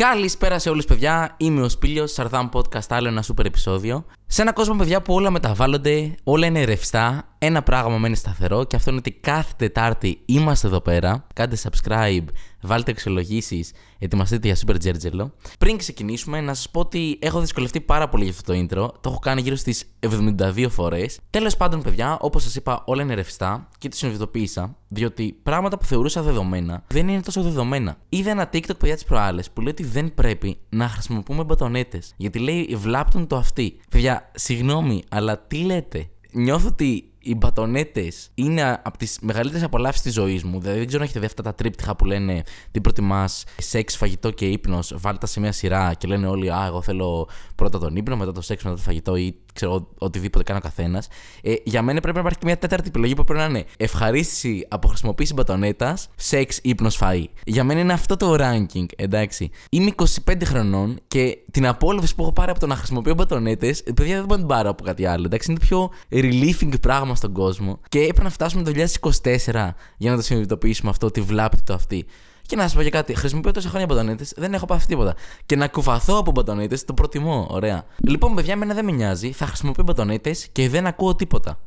Καλησπέρα σε όλους παιδιά, είμαι ο Σπίλιος, Σαρδάμ Podcast, άλλο ένα σούπερ επεισόδιο. Σε ένα κόσμο παιδιά που όλα μεταβάλλονται, όλα είναι ρευστά, ένα πράγμα μένει σταθερό και αυτό είναι ότι κάθε Τετάρτη είμαστε εδώ πέρα. Κάντε subscribe, βάλτε αξιολογήσεις, ετοιμαστείτε για super τζέρτζελο. Πριν ξεκινήσουμε, να σας πω ότι έχω δυσκολευτεί πάρα πολύ για αυτό το intro. Το έχω κάνει γύρω στις 72 φορές. Τέλος πάντων, παιδιά, όπως σας είπα, όλα είναι ρευστά και το συνειδητοποίησα, διότι πράγματα που θεωρούσα δεδομένα δεν είναι τόσο δεδομένα. Είδα ένα TikTok παιδιά τι προάλλες που λέει ότι δεν πρέπει να χρησιμοποιούμε μπατονέτες. Γιατί λέει βλάπτουν το αυτί. Παιδιά, συγγνώμη, αλλά τι λέτε; Νιώθω ότι οι μπατονέτες είναι από τις μεγαλύτερες απολαύσεις της ζωής μου. Δηλαδή, δεν ξέρω αν έχετε δει αυτά τα τρίπτυχα που λένε τι προτιμάς, σεξ, φαγητό και ύπνος. Βάλτε σε μια σειρά και λένε όλοι, Α, εγώ θέλω πρώτα τον ύπνο, μετά το σεξ, μετά το φαγητό ή ξέρω οτιδήποτε κάνει ο καθένας. Ε, για μένα πρέπει να υπάρχει και μια τέταρτη επιλογή που πρέπει να είναι ευχαρίστηση από χρησιμοποίηση μπατονέτας, σεξ, ύπνος, φαΐ. Για μένα είναι αυτό το ranking, εντάξει. Είμαι 25 χρονών και την απόλαυση που έχω πάρει από το να χρησιμοποιώ μπατονέτες, παιδιά δεν μπορώ να την πάρω από κάτι άλλο. Εντάξει, είναι το πιο relieving πράγμα στον κόσμο. Και έπρεπε να φτάσουμε το 2024 για να το συνειδητοποιήσουμε αυτό ότι βλάπτει το αυτή. Και να σας πω και κάτι, χρησιμοποιώ τόσα χρόνια μπατονέτες, δεν έχω πάθει τίποτα. Και να κουφαθώ από μπατονέτες το προτιμώ, ωραία. Λοιπόν, παιδιά, εμένα δεν με νοιάζει, θα χρησιμοποιώ μπατονέτες και δεν ακούω τίποτα.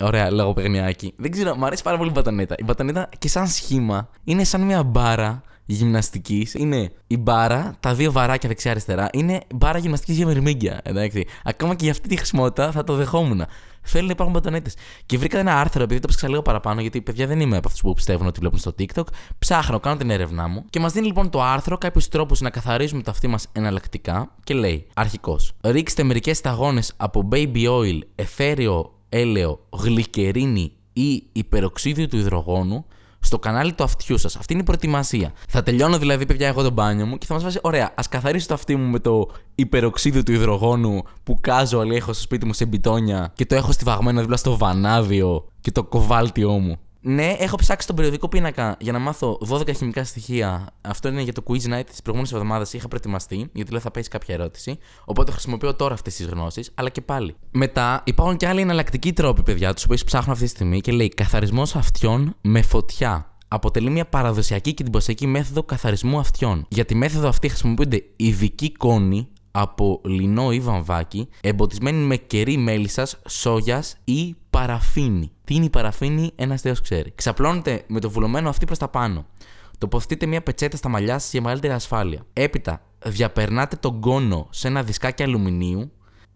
Ωραία, λόγω παιχνιάκι. Δεν ξέρω, μου αρέσει πάρα πολύ η μπατονέτα. Η μπατονέτα και σαν σχήμα είναι σαν μια μπάρα γυμναστικής. Είναι η μπάρα, τα δύο βαράκια δεξιά-αριστερά. Είναι μπάρα γυμναστικής για μυρμήγκια. Εντάξει. Ακόμα και για αυτή τη χρησιμότητα θα το δεχόμουν. Θέλει να υπάρχουν μπατονέτες. Και βρήκα ένα άρθρο, επειδή το ψάξα λίγο παραπάνω, γιατί παιδιά δεν είμαι από αυτούς που πιστεύουν ότι βλέπουν στο TikTok. Ψάχνω, κάνω την έρευνά μου και μας δίνει λοιπόν το άρθρο κάποιους τρόπους να καθαρίζουμε το αυτί μας εναλλακτικά και λέει: Αρχικός. Ρίξτε μερικές σταγόνες από baby oil, εθέριο έλαιο, γλυκερίνη ή υπεροξίδιο του υδρογόνου στο κανάλι του αυτιού σας. Αυτή είναι η προετοιμασία. Θα τελειώνω δηλαδή, παιδιά, εγώ το μπάνιο μου και θα μας βάζει, ωραία, ας καθαρίσω το αυτί μου με το υπεροξίδιο του υδρογόνου που κάζω, αλλά έχω στο σπίτι μου σε μπιτόνια και το έχω στιβαγμένο δίπλα στο βανάδιο και το κοβάλτιό μου. Ναι, έχω ψάξει τον περιοδικό πίνακα για να μάθω 12 χημικά στοιχεία. Αυτό είναι για το quiz night της προηγούμενης εβδομάδας. Είχα προετοιμαστεί, γιατί λέω θα πέσει κάποια ερώτηση. Οπότε χρησιμοποιώ τώρα αυτές τις γνώσεις, αλλά και πάλι. Μετά υπάρχουν και άλλοι εναλλακτικοί τρόποι, παιδιά, τους οποίους ψάχνω αυτή τη στιγμή και λέει καθαρισμός αυτιών με φωτιά. Αποτελεί μια παραδοσιακή και εντυπωσιακή μέθοδο καθαρισμού αυτιών. Για τη μέθοδο αυτή χρησιμοποιούνται ειδικοί κόνοι από λινό ή βαμβάκι, εμποτισμένοι με κερί μέλισσας, σόγιας ή παραφίνη. Τι είναι η παραφίνη, ένας θεός ξέρει. Ξαπλώνετε με το βουλωμένο αυτή προς τα πάνω. Τοποθετείτε μια πετσέτα στα μαλλιά σας για μεγαλύτερη ασφάλεια. Έπειτα, διαπερνάτε τον κόνο σε ένα δισκάκι αλουμινίου.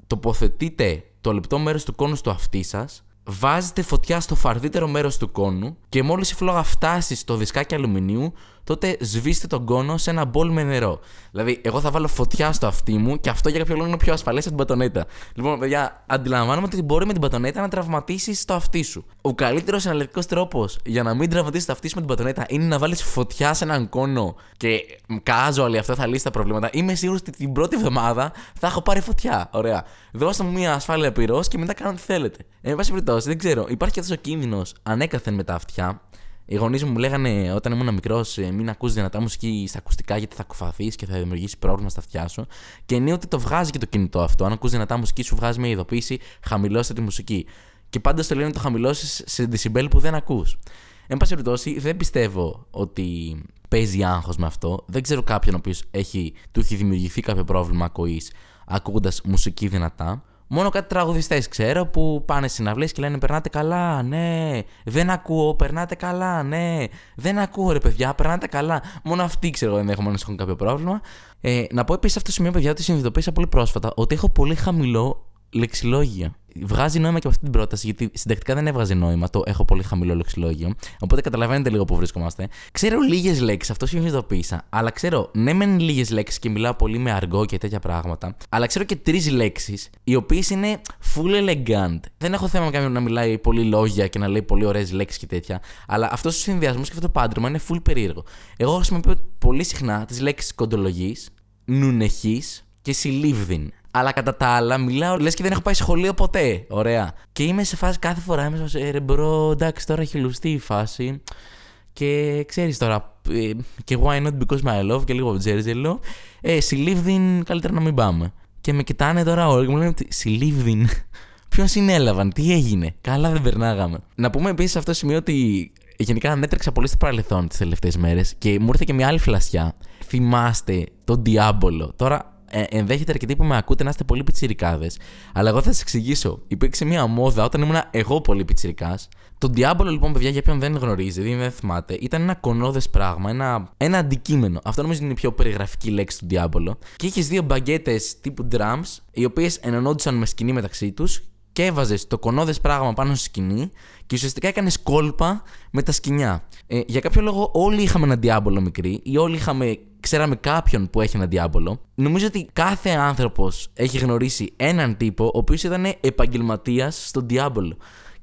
Τοποθετείτε το λεπτό μέρος του κόνου στο αυτί σας βάζετε φωτιά στο φαρδύτερο μέρος του κόνου και μόλις η φλόγα φτάσει στο δισκάκι αλουμινίου, τότε σβήστε τον κόνο σε ένα μπολ με νερό. Δηλαδή, εγώ θα βάλω φωτιά στο αυτί μου και αυτό για κάποιο λόγο είναι πιο ασφαλές από την πατονέτα. Λοιπόν, παιδιά, αντιλαμβάνομαι ότι μπορεί με την πατονέτα να τραυματίσεις το αυτί σου. Ο καλύτερος εναλλακτικό τρόπος για να μην τραυματίσεις το αυτί σου με την πατονέτα είναι να βάλεις φωτιά σε έναν κόνο και όλοι αυτό θα λύσει τα προβλήματα. Είμαι σίγουρος ότι την πρώτη εβδομάδα θα έχω πάρει φωτιά. Ωραία. Δώστε μου μια ασφάλεια πυρός και μετά κάνω ό,τι θέλετε. Εν πάση περιπτώσει, δεν ξέρω. Υπάρχει και αυτός ο κίνδυνος ανέκαθεν με τα αυτιά οι γονείς μου μου λέγανε όταν ήμουν μικρός, ε, μην ακούς δυνατά μουσική στα ακουστικά γιατί θα κουφαθείς και θα δημιουργήσει πρόβλημα στα αυτιά σου. Και ενίοτε το βγάζει και το κινητό αυτό. Αν ακούς δυνατά μουσική, σου βγάζει μια ειδοποίηση, χαμηλώστε τη μουσική. Και πάντα στο λένε το χαμηλώσεις σε decibel που δεν ακούς. Εν πάση περιπτώσει, δεν πιστεύω ότι παίζει άγχος με αυτό. Δεν ξέρω κάποιον ο οποίος του έχει δημιουργηθεί κάποιο πρόβλημα ακοής ακούγοντας μουσική δυνατά. Μόνο κάτι τραγουδιστές ξέρω που πάνε συναυλίες και λένε Περνάτε καλά, ναι. Δεν ακούω, περνάτε καλά, ναι. Δεν ακούω, ρε παιδιά, περνάτε καλά. Μόνο αυτοί ξέρω ενδεχομένω έχουν κάποιο πρόβλημα. Ε, να πω επίσης αυτό το σημείο, παιδιά, ότι συνειδητοποίησα πολύ πρόσφατα ότι έχω πολύ χαμηλό λεξιλόγιο βγάζει νόημα και από αυτή την πρόταση, γιατί συντακτικά δεν έβγαζε νόημα. Το έχω πολύ χαμηλό λεξιλόγιο. Οπότε καταλαβαίνετε λίγο που βρίσκομαστε. Ξέρω λίγες λέξεις, αυτό συνειδητοποίησα. Αλλά ξέρω, ναι, μεν λίγες λέξεις και μιλάω πολύ με αργό και τέτοια πράγματα. Αλλά ξέρω και τρεις λέξεις, οι οποίες είναι full elegant. Δεν έχω θέμα με κάποιον να μιλάει πολύ λόγια και να λέει πολύ ωραίες λέξεις και τέτοια. Αλλά αυτός ο συνδυασμός και αυτό το πάντρεμα είναι full περίεργο. Εγώ χρησιμοποιώ πολύ συχνά τις λέξεις κοντολογής, νουνεχής και συλλήβδην. Αλλά κατά τα άλλα, μιλάω λες και δεν έχω πάει σχολείο ποτέ. Ωραία. Και είμαι σε φάση κάθε φορά. Είμαι σε ρε bro, εντάξει, τώρα έχει λουστεί η φάση. Και ξέρεις τώρα. Ε, και why not because my love και λίγο τζέρζελο. Ε, συλλήβδην, καλύτερα να μην πάμε. Και με κοιτάνε τώρα όλοι και μου λένε Συλλήβδην. Ποιος συνέλαβαν, τι έγινε. Καλά δεν περνάγαμε. Να πούμε επίσης σε αυτό το σημείο ότι γενικά ανέτρεξα πολύ στο παρελθόν τις τελευταίες μέρες και μου ήρθε και μια άλλη φλασιά. Θυμάστε τον Διάμπολο. Τώρα ε, ενδέχεται αρκετοί που με ακούτε να είστε πολύ πιτσιρικάδες. Αλλά εγώ θα σας εξηγήσω. Υπήρξε μια μόδα όταν ήμουν εγώ πολύ πιτσιρικάς. Το Diablo, λοιπόν, παιδιά, για ποιον δεν γνωρίζει, δεν θυμάται, ήταν ένα κονόδες πράγμα, ένα, ένα αντικείμενο. Αυτό νομίζω είναι η πιο περιγραφική λέξη του Diablo. Και είχες δύο μπαγκέτες τύπου drums, οι οποίες ενωνόντουσαν με σκηνή μεταξύ τους και έβαζες το κονόδες πράγμα πάνω στη σκηνή και ουσιαστικά έκανες κόλπα με τα σκηνιά. Ε, για κάποιο λόγο, όλοι είχαμε ένα διάμπολο μικρή ή όλοι είχαμε, ξέραμε κάποιον που έχει ένα διάμπολο. Νομίζω ότι κάθε άνθρωπος έχει γνωρίσει έναν τύπο ο οποίος ήταν επαγγελματίας στον διάμπολο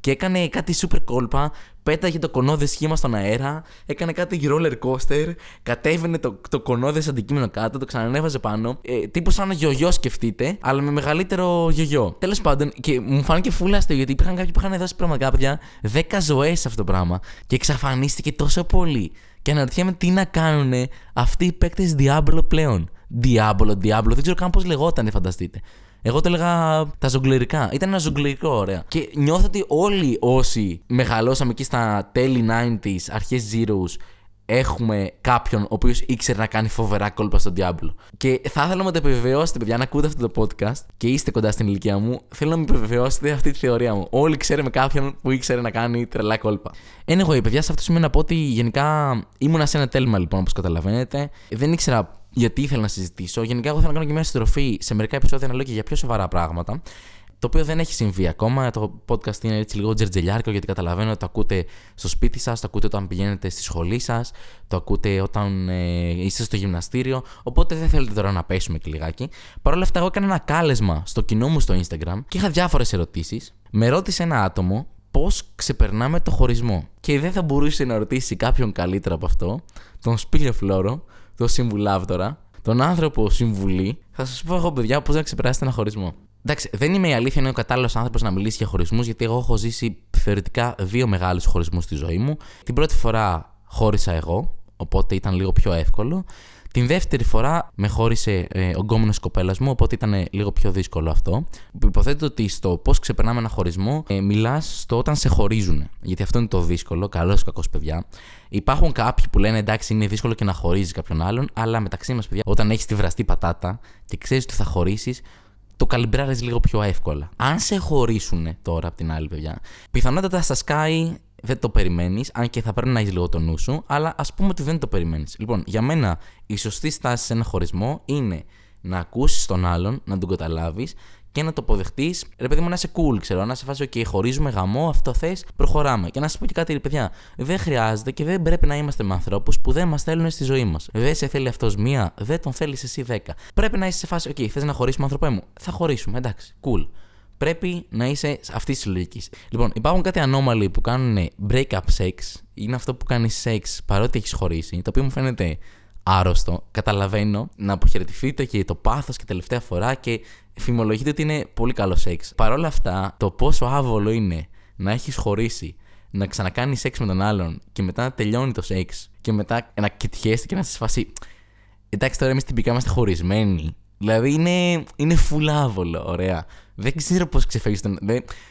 και έκανε κάτι super κόλπα, πέταγε το κονόδε σχήμα στον αέρα, έκανε κάτι roller coaster, κατέβαινε το, το κονόδε αντικείμενο κάτω, το ξανανέβαζε πάνω. Ε, τύπου σαν γιογιό σκεφτείτε, αλλά με μεγαλύτερο γιογιό. Τέλος πάντων, και μου φάνηκε φούλαστε γιατί υπήρχαν κάποιοι που είχαν δώσει πραγματικά παιδιά 10 ζωές σε αυτό το πράγμα και εξαφανίστηκε τόσο πολύ. Και αναρωτιέμαι τι να κάνουν αυτοί οι παίκτες Diablo πλέον. Diablo, Diablo, δεν ξέρω καν πώς λεγόταν, φανταστείτε. Εγώ το έλεγα τα ζογκλερικά. Ήταν ένα ζογκλερικό, ωραία. Και νιώθω ότι όλοι όσοι μεγαλώσαμε εκεί στα τέλη 90s, αρχές Zeros, έχουμε κάποιον ο οποίος ήξερε να κάνει φοβερά κόλπα στον Diablo. Και θα ήθελα να το επιβεβαιώσετε, παιδιά, να ακούτε αυτό το podcast και είστε κοντά στην ηλικία μου. Θέλω να με επιβεβαιώσετε αυτή τη θεωρία μου. Όλοι ξέρουμε κάποιον που ήξερε να κάνει τρελά κόλπα. Anyway, παιδιά, σε αυτό το σημείο να πω ότι γενικά ήμουνα σε ένα τέλμα λοιπόν, όπως καταλαβαίνετε. Δεν ήξερα γιατί ήθελα να συζητήσω. Γενικά, εγώ θέλω να κάνω και μια στροφή σε μερικά επεισόδια να λέω και για πιο σοβαρά πράγματα. Το οποίο δεν έχει συμβεί ακόμα. Το podcast είναι έτσι λίγο τζερτζελιάρικο γιατί καταλαβαίνω ότι το ακούτε στο σπίτι σας, το ακούτε όταν πηγαίνετε στη σχολή σας, το ακούτε όταν ε, είστε στο γυμναστήριο. Οπότε δεν θέλετε τώρα να πέσουμε και λιγάκι. Παρ' όλα αυτά, εγώ έκανα ένα κάλεσμα στο κοινό μου στο Instagram και είχα διάφορες ερωτήσεις. Με ρώτησε ένα άτομο πώς ξεπερνάμε το χωρισμό. Και δεν θα μπορούσε να ρωτήσει κάποιον καλύτερο από αυτό, τον Σπίλιο Φλόρο, τον συμβουλάβδορα, τον άνθρωπο συμβουλή, θα σας πω εγώ, παιδιά, πώς να ξεπεράσετε ένα χωρισμό. Εντάξει, δεν είμαι η αλήθεια, είναι ο κατάλληλος άνθρωπος να μιλήσει για χωρισμούς, γιατί εγώ έχω ζήσει θεωρητικά δύο μεγάλους χωρισμούς στη ζωή μου. Την πρώτη φορά χώρισα εγώ, οπότε ήταν λίγο πιο εύκολο. Την δεύτερη φορά με χώρισε ε, ο γκόμενο κοπέλας μου, οπότε ήταν λίγο πιο δύσκολο αυτό. Υποθέτω ότι στο πώς ξεπερνάμε ένα χωρισμό, ε, μιλάς στο όταν σε χωρίζουν. Γιατί αυτό είναι το δύσκολο, καλός ή κακός παιδιά. Υπάρχουν κάποιοι που λένε εντάξει, είναι δύσκολο και να χωρίζεις κάποιον άλλον, αλλά μεταξύ μας, παιδιά, όταν έχεις τη βραστή πατάτα και ξέρεις ότι θα χωρίσεις, το καλυμπράρεις λίγο πιο εύκολα. Αν σε χωρίσουν τώρα από την άλλη, παιδιά, πιθανότατα στα Sky δεν το περιμένεις, αν και θα πρέπει να έχεις λίγο το νου σου, αλλά ας πούμε ότι δεν το περιμένεις. Λοιπόν, για μένα η σωστή στάση σε ένα χωρισμό είναι να ακούσεις τον άλλον, να τον καταλάβεις και να το αποδεχτείς, ρε παιδί μου, να είσαι cool, ξέρω. Να σε φάσει, OK, χωρίζουμε γαμό, αυτό θες, προχωράμε. Και να σα πω και κάτι, ρε παιδιά, δεν χρειάζεται και δεν πρέπει να είμαστε με ανθρώπους που δεν μας θέλουν στη ζωή μας. Δεν σε θέλει αυτός μία, δεν τον θέλεις εσύ δέκα. Πρέπει να είσαι σε φάση, OK, θες να χωρίσουμε, άνθρωπέ μου. Θα χωρίσουμε, εντάξει, cool. Πρέπει να είσαι αυτής της λογικής. Λοιπόν, υπάρχουν κάτι ανώμαλοι που κάνουν break-up sex. Είναι αυτό που κάνει σεξ παρότι έχεις χωρίσει, το οποίο μου φαίνεται άρρωστο. Καταλαβαίνω να αποχαιρετηθείτε και το πάθος και τελευταία φορά και φημολογείται ότι είναι πολύ καλό σεξ. Παρ' όλα αυτά, το πόσο άβολο είναι να έχεις χωρίσει, να ξανακάνεις σεξ με τον άλλον και μετά να τελειώνει το σεξ και μετά να κοιτιέστε και να σας φάσει. Εντάξει, τώρα εμείς τυπικά είμαστε χωρισμένοι. Δηλαδή είναι, είναι φουλάβολο, ωραία. Δεν ξέρω πώς ξεφεύγεις τον.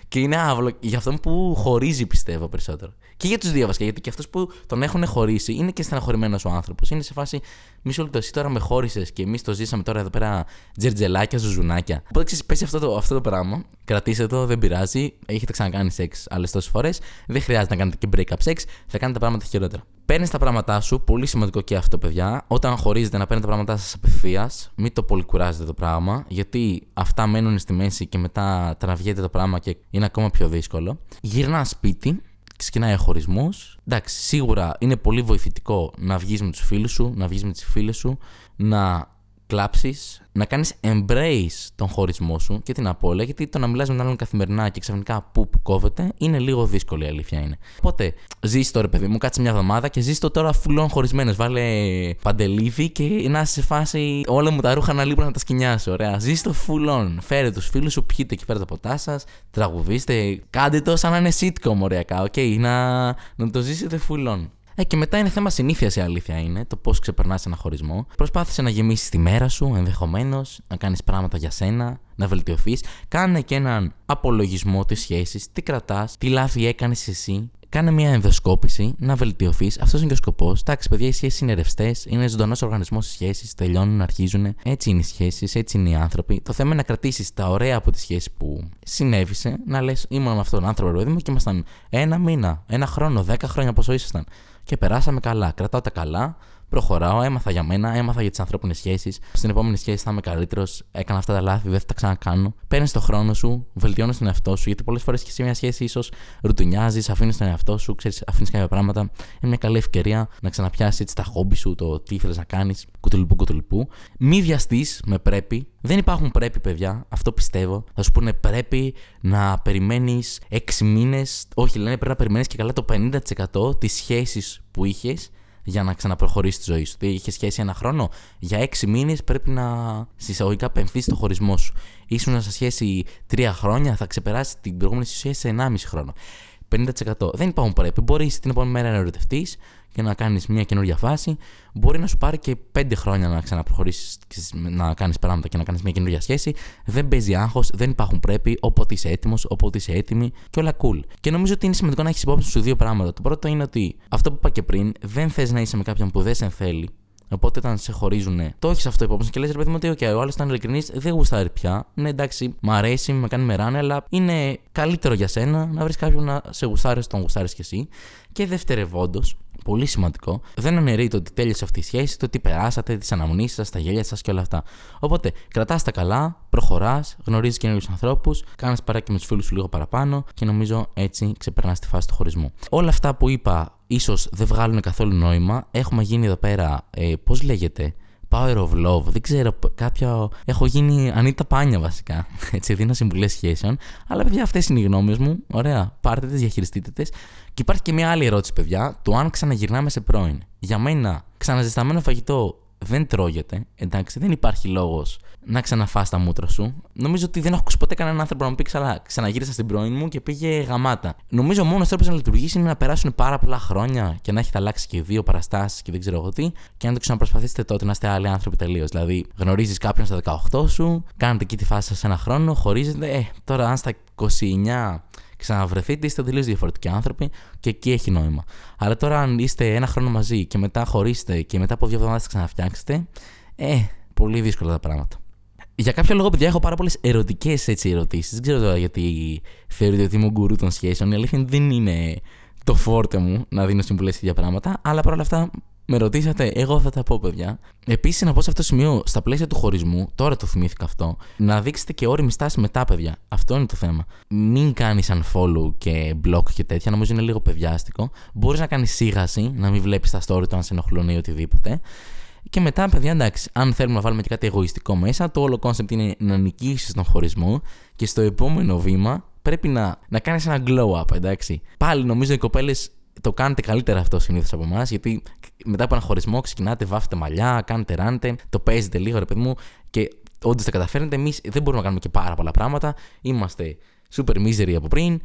Και είναι άβολο για αυτόν που χωρίζει, πιστεύω περισσότερο. Και για τους δύο βασικά, γιατί και αυτού που τον έχουν χωρίσει είναι και στεναχωρημένος ο άνθρωπος. Είναι σε φάση, μισό λεπτό, εσύ τώρα με χώρισες και εμείς το ζήσαμε τώρα εδώ πέρα τζερτζελάκια, ζουζουνάκια. Οπότε ξέρεις, πέσει αυτό το, αυτό το πράγμα, κρατήστε το, δεν πειράζει. Έχετε ξανακάνει σεξ άλλες τόσες φορές. Δεν χρειάζεται να κάνετε και break-up sex, θα κάνετε τα πράγματα χειρότερα. Παίρνεις τα πράγματά σου, πολύ σημαντικό και αυτό, παιδιά. Όταν χωρίζετε, να παίρνετε τα πράγματά σας απευθείας. Μην το πολύ κουράζετε το πράγμα, γιατί αυτά μένουν στη μέση και μετά τραβιέται το πράγμα και είναι ακόμα πιο δύσκολο. Γυρνά σπίτι, ξεκινάει ο χωρισμός. Εντάξει, σίγουρα είναι πολύ βοηθητικό να βγεις με τους φίλους σου, να βγεις με τις φίλες σου, να κλάψεις, να κάνεις embrace τον χωρισμό σου και την απώλεια, γιατί το να μιλάς με τον άλλον καθημερινά και ξαφνικά που, που κόβεται είναι λίγο δύσκολο η αλήθεια είναι. Οπότε, ζήσει τώρα, παιδί μου, κάτσε μια εβδομάδα και ζήσει το τώρα φουλών χωρισμένος. Βάλε παντελίδι και να είσαι σε φάση όλα μου τα ρούχα να λείπουν να τα σκηνιάσει. Ωραία. Ζήσει το φουλών. Φέρε τους φίλους σου, πιείτε εκεί πέρα τα ποτά σας, τραγουδίστε, κάντε το σαν να είναι sitcom, ωραία. Okay, να, να το ζήσετε φουλών. Ε, και μετά είναι θέμα συνήθειας η αλήθεια είναι, το πώς ξεπερνάς ένα χωρισμό. Προσπάθησε να γεμίσεις τη μέρα σου, ενδεχομένως, να κάνεις πράγματα για σένα, να βελτιωθείς. Κάνε και έναν απολογισμό της σχέσης, τι κρατάς, τι λάθη έκανες εσύ, Κάνε μια ενδοσκόπηση, να βελτιωθείς. Αυτός είναι και ο σκοπός. Εντάξει, παιδιά, οι σχέσεις είναι ρευστές, είναι ζωντανός οργανισμός οι σχέσεις, τελειώνουν, αρχίζουν. Έτσι είναι οι σχέσεις, έτσι είναι οι άνθρωποι. Το θέμα είναι να κρατήσεις τα ωραία από τη σχέση που συνέβησε, να λες: Ήμουν με αυτόν τον άνθρωπο, παιδί μου, και ήμασταν ένα μήνα, ένα χρόνο, δέκα χρόνια πόσο ήσασταν. Και περάσαμε καλά. Κρατάω τα καλά, προχωράω, έμαθα για μένα, έμαθα για τις ανθρώπινες σχέσεις. Στην επόμενη σχέση θα είμαι καλύτερος, έκανα αυτά τα λάθη, δεν θα τα ξανακάνω. Παίρνεις το χρόνο σου, βελτιώνεις τον εαυτό σου, γιατί πολλές φορές και σε μια σχέση ίσως ρουτουνιάζει, αφήνεις τον εαυτό σου, αφήνεις κάποια πράγματα. Είναι μια καλή ευκαιρία να ξαναπιάσεις τα χόμπι σου, το τι ήθελε να κάνεις, κουτουλουπού, κουτουλουπού. Μη βιαστείς με πρέπει. Δεν υπάρχουν πρέπει, παιδιά. Αυτό πιστεύω. Θα σου πούνε πρέπει να περιμένεις 6 μήνες. Όχι, λένε πρέπει να περιμένεις και καλά το 50% της σχέσης που είχες για να ξαναπροχωρήσει τη ζωή σου. Τι είχε σχέση ένα χρόνο; Για έξι μήνες πρέπει να συσσαγωγικά πενθεί το χωρισμό σου. Ήσουν σε σχέση τρία χρόνια, θα ξεπεράσει την προηγούμενη σχέση σε 1,5 χρόνο. 50%. Δεν υπάρχουν πρέπει. Μπορείς την επόμενη μέρα να ερωτευτείς και να κάνεις μια καινούργια φάση. Μπορεί να σου πάρει και 5 χρόνια να ξαναπροχωρήσεις να κάνεις πράγματα και να κάνεις μια καινούργια σχέση. Δεν παίζει άγχος, δεν υπάρχουν πρέπει, όποτε είσαι έτοιμος, όποτε είσαι έτοιμη και όλα cool. Και νομίζω ότι είναι σημαντικό να έχεις υπόψη σου δύο πράγματα. Το πρώτο είναι ότι αυτό που είπα και πριν, δεν θες να είσαι με κάποιον που δεν σε θέλει Οπότε όταν σε χωρίζουν, το έχεις αυτό υπόψη και λες, ρε παιδί μου, ότι okay, ο άλλος ήταν ειλικρινής, δεν γουστάρει πια. Ναι, εντάξει, μ' αρέσει, με κάνει μεράνε, αλλά είναι καλύτερο για σένα να βρεις κάποιον να σε γουστάρει, τον γουστάρεις κι εσύ. Και δευτερευόντω, πολύ σημαντικό, δεν αναιρεί το ότι τέλειωσε αυτή η σχέση, το ότι περάσατε, τις αναμνήσεις σας, τα γέλια σας και όλα αυτά. Οπότε κρατάς τα καλά, προχωράς, γνωρίζεις καινούριους ανθρώπους, κάνεις παρά και με τους φίλους σου λίγο παραπάνω και νομίζω έτσι ξεπερνάς τη φάση του χωρισμού. Όλα αυτά που είπα ίσως δεν βγάλουν καθόλου νόημα. Έχουμε γίνει εδώ πέρα, ε, πώς λέγεται, Power of Love. Δεν ξέρω, κάποια. Έχω γίνει Ανίτα Πάνια βασικά. Έτσι, δίνω συμβουλές σχέσεων. Αλλά παιδιά, αυτές είναι οι γνώμες μου. Ωραία, πάρτε τις, διαχειριστείτε τις. Και υπάρχει και μια άλλη ερώτηση, παιδιά. Το αν ξαναγυρνάμε σε πρώην. Για μένα, ξαναζεσταμένο φαγητό δεν τρώγεται. Εντάξει, δεν υπάρχει λόγος να ξαναφάς τα μούτρα σου. Νομίζω ότι δεν έχω ακούσει ποτέ κανέναν άνθρωπο να μου πει ξανά. Ξαναγύρισα στην πρώην μου και πήγε γαμάτα. Νομίζω ο μόνος τρόπος να λειτουργήσει είναι να περάσουν πάρα πολλά χρόνια και να έχετε αλλάξει και δύο παραστάσεις και δεν ξέρω εγώ τι, και να το ξαναπροσπαθήσετε τότε να είστε άλλοι άνθρωποι τελείως. Δηλαδή, γνωρίζεις κάποιον στα 18 σου, κάνετε εκεί τη φάση σας ένα χρόνο, χωρίζετε. Ε, τώρα αν στα 29 ξαναβρεθείτε, είστε τελείως διαφορετικοί άνθρωποι και εκεί έχει νόημα. Αλλά τώρα, αν είστε ένα χρόνο μαζί και μετά χωρίσετε και μετά από δύο εβδομάδες ξαναφτιάξετε, ε, πολύ δύσκολα τα πράγματα. Για κάποιο λόγο, παιδιά, έχω πάρα πολλές ερωτικές ερωτήσεις. Δεν ξέρω τώρα γιατί θεωρείτε ότι είμαι γκουρού των σχέσεων. Η αλήθεια δεν είναι το φόρτε μου να δίνω συμβουλές για πράγματα, αλλά παρόλα αυτά με ρωτήσατε, εγώ θα τα πω, παιδιά. Επίσης, να πω σε αυτό το σημείο, στα πλαίσια του χωρισμού, τώρα το θυμήθηκα αυτό, να δείξετε και όριμη στάση μετά, παιδιά. Αυτό είναι το θέμα. Μην κάνεις unfollow και block και τέτοια, νομίζω είναι λίγο παιδιάστικο. Μπορείς να κάνεις σίγαση, να μην βλέπεις τα story του αν σε ενοχλούν ή οτιδήποτε. Και μετά, παιδιά, εντάξει, αν θέλουμε να βάλουμε και κάτι εγωιστικό μέσα, το όλο concept είναι να νικήσεις τον χωρισμό και στο επόμενο βήμα πρέπει να, να κάνεις ένα glow up, εντάξει. Πάλι νομίζω οι κοπέλες το κάνετε καλύτερα αυτό συνήθως από εμάς, γιατί μετά από ένα χωρισμό ξεκινάτε, βάφετε μαλλιά, κάνετε ράντε, το παίζετε λίγο, ρε παιδί μου, και όντως τα καταφέρνετε. Εμείς δεν μπορούμε να κάνουμε και πάρα πολλά πράγματα. Είμαστε super misery από πριν,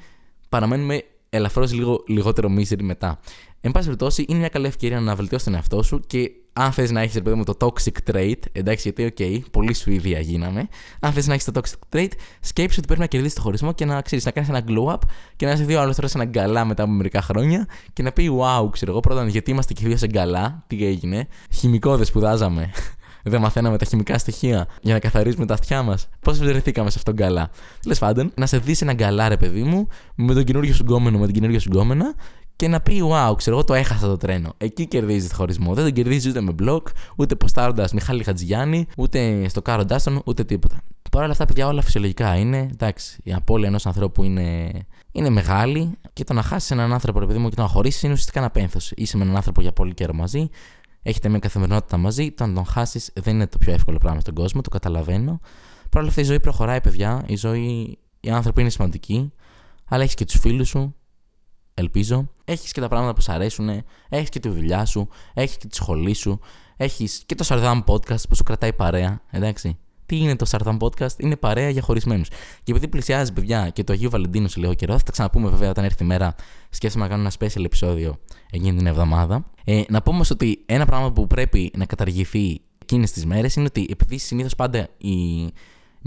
παραμένουμε ελαφρώς λίγο λιγότερο misery μετά. Εν πάση περιπτώσει, είναι μια καλή ευκαιρία να βελτιώσεις τον εαυτό σου και αν θες να έχεις, παιδί μου, το toxic trait, εντάξει, γιατί, OK, okay, πολύ Σουηδία γίναμε. Αν θες να έχεις το toxic trait, σκέψου ότι πρέπει να κερδίσεις το χωρισμό και να ξέρεις, να κάνεις ένα glow up και να είσαι δύο άλλες φορέ ένα γκαλά μετά από μερικά χρόνια και να πει, Wow, ξέρω εγώ, πρώτα γιατί είμαστε και δύο σε γκαλά, τι έγινε. Χημικό δεν σπουδάζαμε. Δεν μαθαίναμε τα χημικά στοιχεία για να καθαρίζουμε τα αυτιά μας. Πώς βρεθήκαμε σε αυτόν τον καλά. Τέλος πάντων, να σε δεις ένα γκαλά, ρε παιδί μου, με τον καινούργιο σου γκόμενο, με την καινούργια σου γκόμενα και να πει: Wow, ξέρω εγώ, το έχασα το τρένο. Εκεί κερδίζεις το χωρισμό. Δεν τον κερδίζεις ούτε με μπλοκ, ούτε ποστάροντα Μιχάλη Χατζηγιάννη, ούτε στο Κάρο Ντάστον, ούτε τίποτα. Παρ' όλα αυτά, παιδιά, όλα φυσιολογικά είναι. Εντάξει, η απώλεια ενός ανθρώπου είναι, είναι μεγάλη και το να χάσεις έναν άνθρωπο, επειδή μου, και το να χωρίσεις είναι ουσιαστικά ένα πένθο. Είσαι με έναν άνθρωπο για πολύ καιρό μαζί, έχετε μια καθημερινότητα μαζί, το να τον χάσεις δεν είναι το πιο εύκολο πράγμα στον κόσμο, το καταλαβαίνω. Παρ' όλα αυτά, η ζωή προχωράει, παιδιά. Η ζωή, οι άνθρωποι είναι σημαντικοί, αλλά έχεις και τους φίλους σου, ελπίζω. Έχεις και τα πράγματα που σου αρέσουν, έχεις και τη δουλειά σου, έχεις και τη σχολή σου, έχεις και το Sardam Podcast που σου κρατάει παρέα, εντάξει. Τι είναι το Sardam Podcast, είναι παρέα για χωρισμένους. Και επειδή πλησιάζει, παιδιά, και το Αγίου Βαλεντίνου σε λίγο καιρό, θα τα ξαναπούμε βέβαια όταν έρθει η μέρα. Σκέφτομαι να κάνω ένα special επεισόδιο εκείνη την εβδομάδα. Ε, να πούμε ότι ένα πράγμα που πρέπει να καταργηθεί εκείνες τις μέρες είναι ότι επειδή συνήθως πάντα οι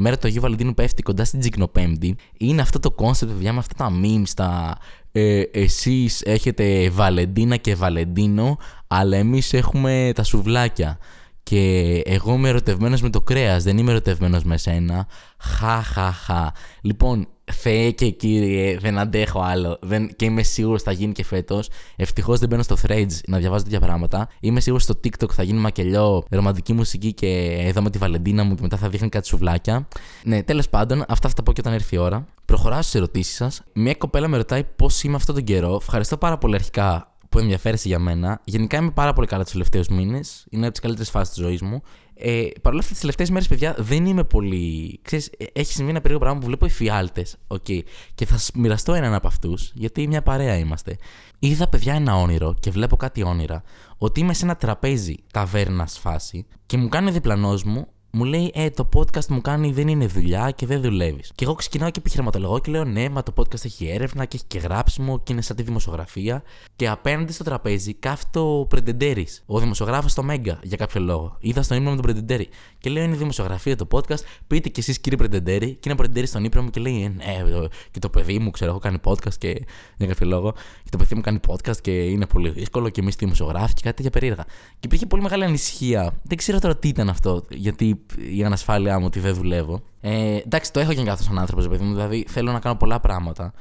η μέρα του Αγίου Βαλεντίνου πέφτει κοντά στην Τσικνοπέμπτη. Είναι αυτό το concept, παιδιά, με αυτά τα memes, τα ε, εσείς έχετε Βαλεντίνα και Βαλεντίνο, αλλά εμείς έχουμε τα σουβλάκια. Και εγώ είμαι ερωτευμένος με το κρέας, δεν είμαι ερωτευμένος με σένα. Χα, χα, χα. Λοιπόν, Θεέ και κύριε, δεν αντέχω άλλο. Δεν... Και είμαι σίγουρος θα γίνει και φέτος. Ευτυχώς δεν μπαίνω στο threads να διαβάζω τέτοια πράγματα. Είμαι σίγουρος στο TikTok θα γίνει μακελιό, ρομαντική μουσική και εδώ με τη Βαλεντίνα μου και μετά θα δείχνει κάτι σουβλάκια. Ναι, τέλος πάντων, αυτά θα τα πω και όταν έρθει η ώρα. Προχωράω στις ερωτήσεις σας. Μια κοπέλα με ρωτάει πώς είμαι αυτόν τον καιρό. Ευχαριστώ πάρα πολύ αρχικά που ενδιαφέρεσαι για μένα. Γενικά είμαι πάρα πολύ καλά τους τελευταίους μήνες. Είναι από τις καλύτερες φάσεις της ζωής μου. Ε, Παρ' όλα αυτά, τις τελευταίες μέρες, παιδιά, δεν είμαι πολύ. Ξέρεις, ε, έχει συμβεί ένα περίεργο πράγμα που βλέπω εφιάλτε. Okay. Και θα μοιραστώ έναν από αυτούς, γιατί μια παρέα είμαστε. Είδα, παιδιά, ένα όνειρο και βλέπω κάτι όνειρα. Ότι είμαι σε ένα τραπέζι ταβέρνας φάση και μου κάνει διπλανός μου μου λέει, Ε, το podcast μου κάνει δεν είναι δουλειά και δεν δουλεύεις. Και εγώ ξεκινάω και επιχειρηματολογώ και λέω, Ναι, μα το podcast έχει έρευνα και έχει και γράψιμο και είναι σαν τη δημοσιογραφία. Και απέναντι στο τραπέζι κάθεται ο Πρεντεντέρης, ο δημοσιογράφος στο Μέγκα, για κάποιο λόγο. Είδα στον ύπνο με τον Πρεντεντέρη. Και λέω, Είναι δημοσιογραφία το podcast. Πείτε κι εσείς, κύριε Πρεντεντέρη. Και είναι ο Πρεντεντέρη στον ύπνο μου και λέει, «Ε, Ναι, και το παιδί μου, ξέρω, έχω κάνει podcast και για κάποιο λόγο. Και το παιδί μου κάνει podcast και είναι πολύ δύσκολο και εμείς δημοσιογράφοι και κάτι τέτοια περίεργα. Και υπήρχε πολύ μεγάλη ανησυχία. Δεν ξέρω τώρα τι ήταν αυτό, γιατί η ανασφάλειά μου ότι δεν δουλεύω. Ε, εντάξει, το έχω και σαν άνθρωπος, παιδί μου. Δηλαδή θέλω να κάνω πολλά πράγματα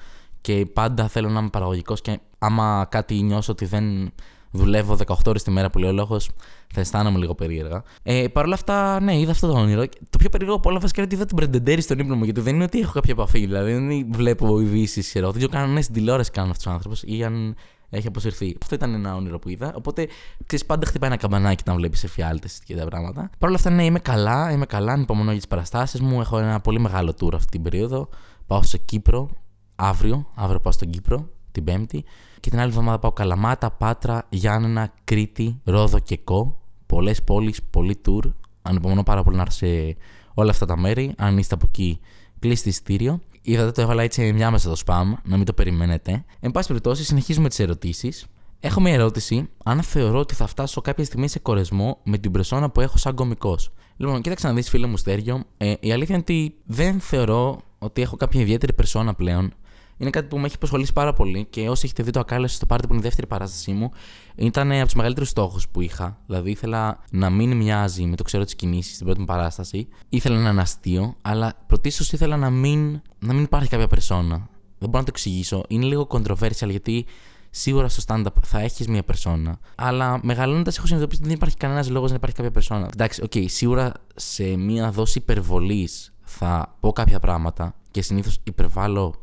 και πάντα θέλω να είμαι παραγωγικός και άμα κάτι νιώσω ότι δεν δουλεύω 18 ώρες τη μέρα που λέει ο λόγος, θα αισθάνομαι λίγο περίεργα. Ε, Παρ' όλα αυτά, ναι, είδα αυτό το όνειρο. Το πιο περίεργο από όλα βασικά είναι ότι είδα την Πρεντεντέρη στον ύπνο μου, γιατί δεν είναι ότι έχω κάποια επαφή. Δηλαδή δεν βλέπω ειδήσεις, ξέρω. Δεν ξέρω καν στην τηλεόραση κάνουν αυτό ο άνθρωπος ή αν έχει αποσυρθεί. Αυτό ήταν ένα όνειρο που είδα. Οπότε ξέρεις, πάντα χτυπάει ένα καμπανάκι όταν βλέπεις εφιάλτε και τα πράγματα. Παρ' όλα αυτά, ναι, είμαι καλά, είμαι καλά, ανυπομονώ για τις παραστάσεις μου. Έχω ένα πολύ μεγάλο tour αυτή την περίοδο. Πάω στο Κύπρο αύριο, αύριο πάω στον Κύπρο, την Πέμπτη. Και την άλλη εβδομάδα πάω Καλαμάτα, Πάτρα, Γιάννενα, Κρήτη, Ρόδο και Κο. Πολλές πόλεις, πολύ tour. Ανυπομονώ πάρα πολύ να έρθω σε όλα αυτά τα μέρη. Αν είστε από εκεί, κλείστε ειστήριο. Είδατε, το έβαλα έτσι μια μέσα στο spam, να μην το περιμένετε. Εν πάση περιπτώσει, συνεχίζουμε τις ερωτήσεις. Έχω μια ερώτηση, αν θεωρώ ότι θα φτάσω κάποια στιγμή σε κορεσμό με την περσόνα που έχω σαν κωμικός. Λοιπόν, κοίταξε να δεις, φίλε μου Στέργιο, ε, η αλήθεια είναι ότι δεν θεωρώ ότι έχω κάποια ιδιαίτερη περσόνα πλέον είναι κάτι που με έχει απασχολήσει πάρα πολύ και όσοι έχετε δει το Ακάλεσε στο πάρτι που είναι η δεύτερη παράστασή μου, ήταν από τους μεγαλύτερους στόχους που είχα. Δηλαδή ήθελα να μην μοιάζει με το ξέρω τι κινήσεις στην πρώτη μου παράσταση. Ήθελα να είναι αστείο, αλλά πρωτίστως ήθελα να μην, να μην υπάρχει κάποια περσόνα. Δεν μπορώ να το εξηγήσω. Είναι λίγο controversial γιατί σίγουρα στο stand-up θα έχεις μια περσόνα. Αλλά μεγαλώνοντας έχω συνειδητοποιήσει ότι δεν υπάρχει κανένας λόγος να υπάρχει κάποια περσόνα. Εντάξει, OK, okay, σίγουρα σε μια δόση υπερβολής θα πω κάποια πράγματα και συνήθως υπερβάλλω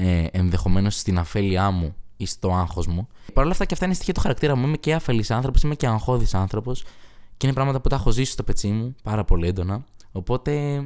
ε, ενδεχομένως στην αφέλειά μου ή στο άγχος μου. Παρ' όλα αυτά και αυτά είναι στοιχεία του χαρακτήρα μου. Είμαι και αφελής άνθρωπος, είμαι και αγχώδης άνθρωπος και είναι πράγματα που τα έχω ζήσει στο πετσί μου πάρα πολύ έντονα. Οπότε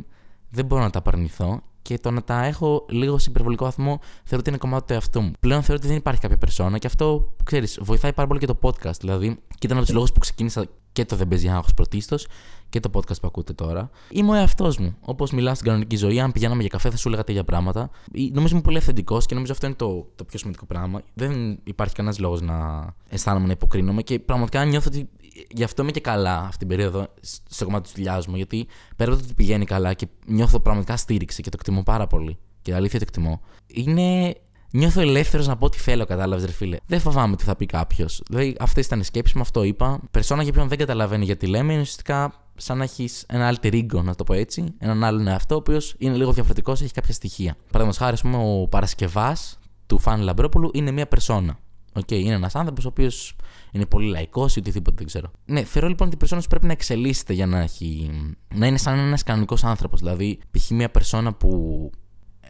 δεν μπορώ να τα απαρνηθώ και το να τα έχω λίγο σε υπερβολικό βαθμό θεωρώ ότι είναι κομμάτι του εαυτού μου. Πλέον θεωρώ ότι δεν υπάρχει κάποια περσόνα και αυτό, ξέρεις, βοηθάει πάρα πολύ και το podcast. Δηλαδή, και ήταν από τους λόγους που ξεκίνησα και το Δεν παίζει άγχος πρωτίστως και το podcast που ακούτε τώρα. Είμαι ο εαυτός μου. Όπως μιλάω στην κανονική ζωή, αν πηγαίναμε για καφέ θα σου έλεγα τέτοια πράγματα. Νομίζω είμαι πολύ αυθεντικός και νομίζω αυτό είναι το, το πιο σημαντικό πράγμα. Δεν υπάρχει κανένας λόγος να αισθάνομαι να υποκρίνομαι και πραγματικά νιώθω ότι γι' αυτό είμαι και καλά αυτή την περίοδο στο κομμάτι της δουλειάς μου. Γιατί πέρα από το ότι πηγαίνει καλά και νιώθω πραγματικά στήριξη και το εκτιμώ πάρα πολύ. Και αλήθεια το εκτιμώ. Είναι Νιώθω ελεύθερος να πω ό,τι θέλω, κατάλαβες, ρε φίλε. Δεν φοβάμαι τι θα πει κάποιος. Δηλαδή, αυτές ήταν οι σκέψεις μου, αυτό είπα. Περσόνα για ποιον δεν καταλαβαίνει γιατί λέμε, είναι ουσιαστικά σαν να έχεις ένα alter ego, να το πω έτσι. Έναν άλλον εαυτό, ο οποίος είναι λίγο διαφορετικός, έχει κάποια στοιχεία. Παραδείγματος χάρη, πούμε, ο Παρασκευάς του Φαν Λαμπρόπουλου είναι μια περσόνα. Okay, είναι ένας άνθρωπος ο οποίος είναι πολύ λαϊκός ή οτιδήποτε δεν ξέρω. Ναι, θεωρώ λοιπόν ότι η περσόνα πρέπει να εξελίσσεται για να έχει. να είναι σαν ένας κανονικός άνθρωπος. Δηλαδή, π.χ. μια περσόνα που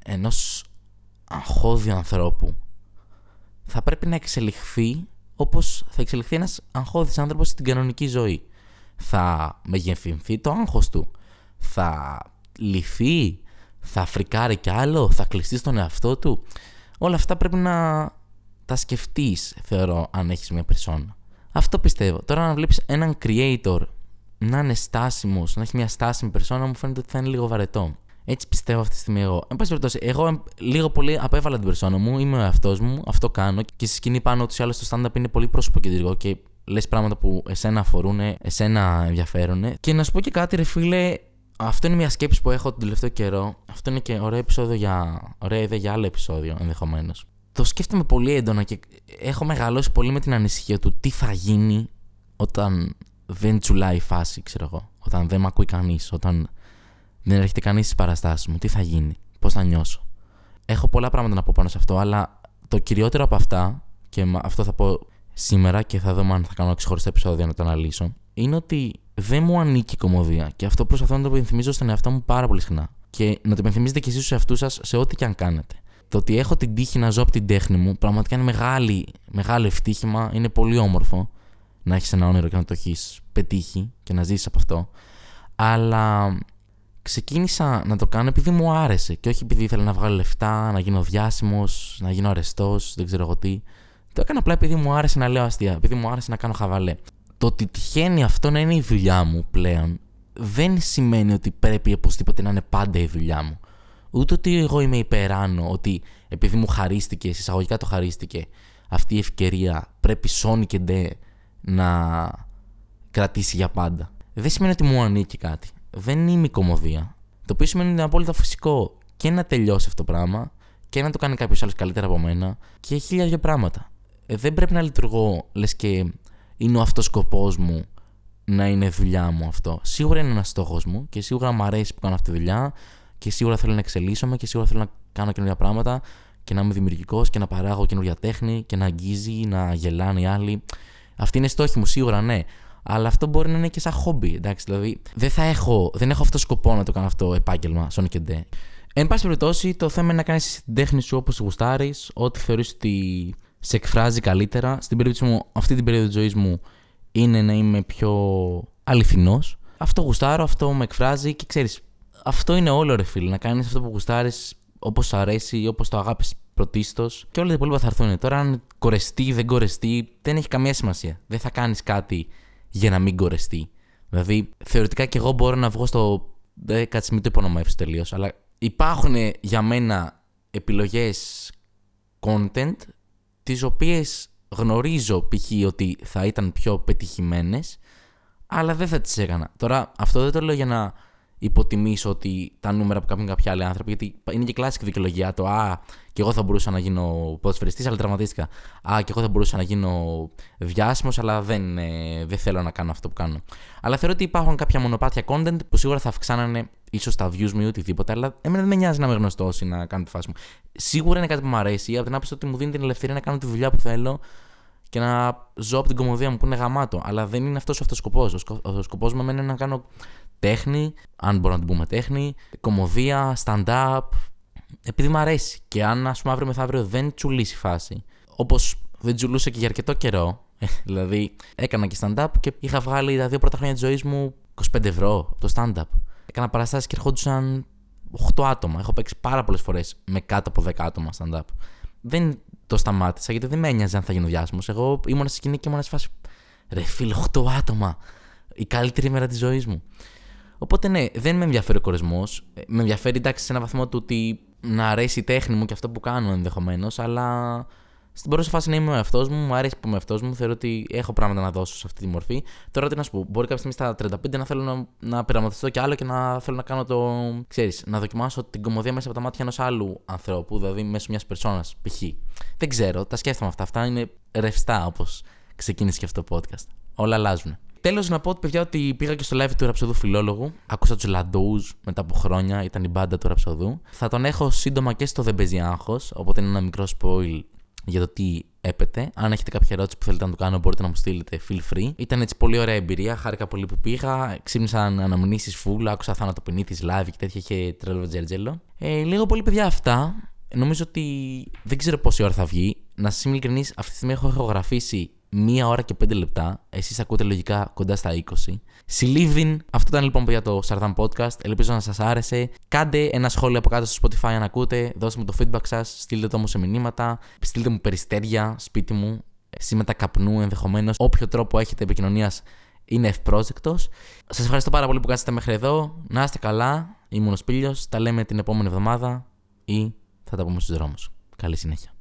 ενός αγχώδη ανθρώπου θα πρέπει να εξελιχθεί όπως θα εξελιχθεί ένας αγχώδης άνθρωπος στην κανονική ζωή. Θα μεγεθυνθεί το άγχος του. Θα λυθεί. Θα φρικάρει κι άλλο. Θα κλειστεί στον εαυτό του. Όλα αυτά πρέπει να τα σκεφτείς, θεωρώ, αν έχεις μια περσόνα. Αυτό πιστεύω. Τώρα να βλέπεις έναν creator να είναι στάσιμος, να έχει μια στάσιμη περσόνα, μου φαίνεται ότι θα είναι λίγο βαρετό. Έτσι πιστεύω αυτή τη στιγμή εγώ. Εν πάση περιπτώσει, εγώ λίγο πολύ απέβαλα την περσόνα μου, είμαι ο εαυτός μου, αυτό κάνω και στη σκηνή πάνω ούτω ή άλλω το stand-up είναι πολύ πρόσωπο και λες πράγματα που εσένα αφορούν, εσένα ενδιαφέρουν. Και να σου πω και κάτι, ρε φίλε, Αυτό είναι μια σκέψη που έχω τον τελευταίο καιρό. Αυτό είναι και ωραίο επεισόδιο για. ωραία ιδέα για άλλο επεισόδιο ενδεχομένως. Το σκέφτομαι πολύ έντονα και έχω μεγαλώσει πολύ με την ανησυχία του τι θα γίνει όταν δεν τσουλάει η φάση, ξέρω εγώ. Όταν δεν με ακούει κανείς, όταν δεν έρχεται κανείς στις παραστάσεις μου. Τι θα γίνει, πώς θα νιώσω. Έχω πολλά πράγματα να πω πάνω σε αυτό, αλλά το κυριότερο από αυτά, και αυτό θα πω σήμερα και θα δούμε αν θα κάνω ξεχωριστό επεισόδιο να το αναλύσω, είναι ότι δεν μου ανήκει η κομμωδία. Και αυτό προσπαθώ να το υπενθυμίζω στον εαυτό μου πάρα πολύ συχνά. Και να το υπενθυμίζετε και εσείς στους εαυτούς σας σε ό,τι και αν κάνετε. Το ότι έχω την τύχη να ζω από την τέχνη μου πραγματικά είναι μεγάλη, μεγάλο ευτύχημα. Είναι πολύ όμορφο να έχεις ένα όνειρο και να το έχεις πετύχει και να ζήσεις από αυτό. Αλλά ξεκίνησα να το κάνω επειδή μου άρεσε και όχι επειδή ήθελα να βγάλω λεφτά, να γίνω διάσημος, να γίνω αρεστός, δεν ξέρω εγώ τι. Το έκανα απλά επειδή μου άρεσε να λέω αστεία, επειδή μου άρεσε να κάνω χαβαλέ. Το ότι τυχαίνει αυτό να είναι η δουλειά μου πλέον δεν σημαίνει ότι πρέπει οπωσδήποτε να είναι πάντα η δουλειά μου. Ούτε ότι εγώ είμαι υπεράνω, ότι επειδή μου χαρίστηκε, εισαγωγικά το χαρίστηκε, αυτή η ευκαιρία πρέπει Sony και ντε να κρατήσει για πάντα. Δεν σημαίνει ότι μου ανήκει κάτι. Δεν είμαι η κομμωδία. Το οποίο σημαίνει ότι είναι απόλυτα φυσικό και να τελειώσει αυτό το πράγμα και να το κάνει κάποιος άλλος καλύτερα από μένα και χίλια δύο πράγματα. Ε, δεν πρέπει να λειτουργώ λες και είναι ο αυτός σκοπός μου να είναι δουλειά μου αυτό. Σίγουρα είναι ένας στόχος μου και σίγουρα μου αρέσει που κάνω αυτή τη δουλειά και σίγουρα θέλω να εξελίσσομαι και σίγουρα θέλω να κάνω καινούργια πράγματα και να είμαι δημιουργικός και να παράγω καινούργια τέχνη και να αγγίζει, να γελάνε οι άλλοι. Αυτή είναι στόχη μου, σίγουρα ναι. Αλλά αυτό μπορεί να είναι και σαν χόμπι. Εντάξει, δηλαδή δεν, θα έχω, δεν έχω αυτό σκοπό να το κάνω αυτό επάγγελμα, Sonic και Day. Εν πάση περιπτώσει, το θέμα είναι να κάνεις την τέχνη σου όπως γουστάρεις, ό,τι θεωρείς ότι σε εκφράζει καλύτερα. Στην περίπτωση μου, αυτή την περίοδο της ζωής μου είναι να είμαι πιο αληθινός. Αυτό γουστάρω, αυτό με εκφράζει και ξέρεις, αυτό είναι όλο ρε φίλε. Να κάνεις αυτό που γουστάρεις όπως σου αρέσει, όπως το αγάπης πρωτίστως. Και όλα τα υπόλοιπα θα έρθουν. Τώρα, αν κορεστεί ή δεν κορεστεί, δεν έχει καμία σημασία. Δεν θα κάνεις κάτι για να μην κορεστεί. Δηλαδή, θεωρητικά και εγώ μπορώ να βγω στο. Δεν κάτσε, μην το υπονομεύσω τελείως. Αλλά υπάρχουν για μένα επιλογές content τις οποίες γνωρίζω π.χ. ότι θα ήταν πιο πετυχημένες αλλά δεν θα τις έκανα. Τώρα αυτό δεν το λέω για να υποτιμήσω ότι τα νούμερα που κάνουν κάποιοι άλλοι άνθρωποι, γιατί είναι και κλασική δικαιολογία το Α, και εγώ θα μπορούσα να γίνω ποδοσφαιριστής, αλλά τραυματίστηκα. Α, και εγώ θα μπορούσα να γίνω διάσημος, αλλά δεν, ε, δεν θέλω να κάνω αυτό που κάνω. Αλλά θεωρώ ότι υπάρχουν κάποια μονοπάτια content που σίγουρα θα αυξάνανε ίσως τα views μου ή οτιδήποτε, αλλά εμένα δεν με νοιάζει να είμαι γνωστός ή να κάνω τη φάση μου. Σίγουρα είναι κάτι που μου αρέσει, από την άποψη ότι μου δίνει την ελευθερία να κάνω τη δουλειά που θέλω και να ζω από την κομμωδία μου που είναι γαμάτο. Αλλά δεν είναι αυτός ο σκοπός. Ο σκοπός μου είναι να κάνω τέχνη, αν μπορώ να την πούμε τέχνη, κομμωδία, stand-up, επειδή μου αρέσει. Και αν ας πούμε αύριο μεθαύριο δεν τσουλήσει η φάση, όπως δεν τσουλούσε και για αρκετό καιρό, δηλαδή έκανα και stand-up και είχα βγάλει τα δύο πρώτα χρόνια της ζωής μου 25 ευρώ από το stand-up. Έκανα παραστάσεις και ερχόντουσαν 8 άτομα. Έχω παίξει πάρα πολλές φορές με κάτω από 10 άτομα stand-up. Δεν το σταμάτησα γιατί δεν με ένοιαζε αν θα γίνω διάσημος. Εγώ ήμουν στη σκηνή και ήμουν σε φάση. Ρε φίλε, 8 άτομα. Η καλύτερη μέρα της ζωής μου. Οπότε ναι, δεν με ενδιαφέρει ο κορεσμός. Ε, με ενδιαφέρει εντάξει σε ένα βαθμό του ότι να αρέσει η τέχνη μου και αυτό που κάνω ενδεχομένως, αλλά στην πρώτη φάση να είμαι ο εαυτός μου, μου αρέσει που είμαι εαυτός μου, θεωρώ ότι έχω πράγματα να δώσω σε αυτή τη μορφή. Τώρα τι να σου πω, μπορεί κάποια στιγμή στα 35 να θέλω να, να πειραματιστώ κι άλλο και να θέλω να κάνω το. ξέρεις, να δοκιμάσω την κομμωδία μέσα από τα μάτια ενός άλλου ανθρώπου, δηλαδή μέσω μιας περσόνας π.χ. Δεν ξέρω, τα σκέφτομαι αυτά. Αυτά είναι ρευστά όπως ξεκίνησε και αυτό το podcast. Όλα αλλάζουν. Τέλος, να πω παιδιά ότι πήγα και στο live του ραψοδού φιλόλογου. Άκουσα τους Λαντούζ μετά από χρόνια, ήταν η μπάντα του ραψοδού. Θα τον έχω σύντομα και στο Δεν παίζει άγχος, οπότε είναι ένα μικρό spoil για το τι έπεται. Αν έχετε κάποια ερώτηση που θέλετε να το κάνω, μπορείτε να μου στείλετε. Feel free. Ήταν έτσι πολύ ωραία εμπειρία. Χάρηκα πολύ που πήγα. Ξύπνησαν αναμνήσεις φούλα. Άκουσα θανατοπινήθη live και τέτοια. Είχε τρελό τζέρτζελο. Ε, λίγο πολύ παιδιά αυτά. Νομίζω ότι δεν ξέρω πόση ώρα θα βγει. Να σας είμαι ειλικρινής, αυτή τη στιγμή έχω ηχογραφήσει μία ώρα και πέντε λεπτά. Εσείς ακούτε λογικά κοντά στα 20. Συλλήβδιν, αυτό ήταν λοιπόν για το Sardan Podcast. Ελπίζω να σας άρεσε. Κάντε ένα σχόλιο από κάτω στο Spotify αν ακούτε. Δώστε μου το feedback σας. Στείλτε το όμω σε μηνύματα. Στείλτε μου περιστέρια σπίτι μου. Σήματα καπνού ενδεχομένως. Όποιο τρόπο έχετε επικοινωνίας είναι ευπρόσδεκτος. Σας ευχαριστώ πάρα πολύ που κάτσατε μέχρι εδώ. Να είστε καλά. Ήμουν ο Σπίλιος. Τα λέμε την επόμενη εβδομάδα ή θα τα πούμε στους δρόμους. Καλή συνέχεια.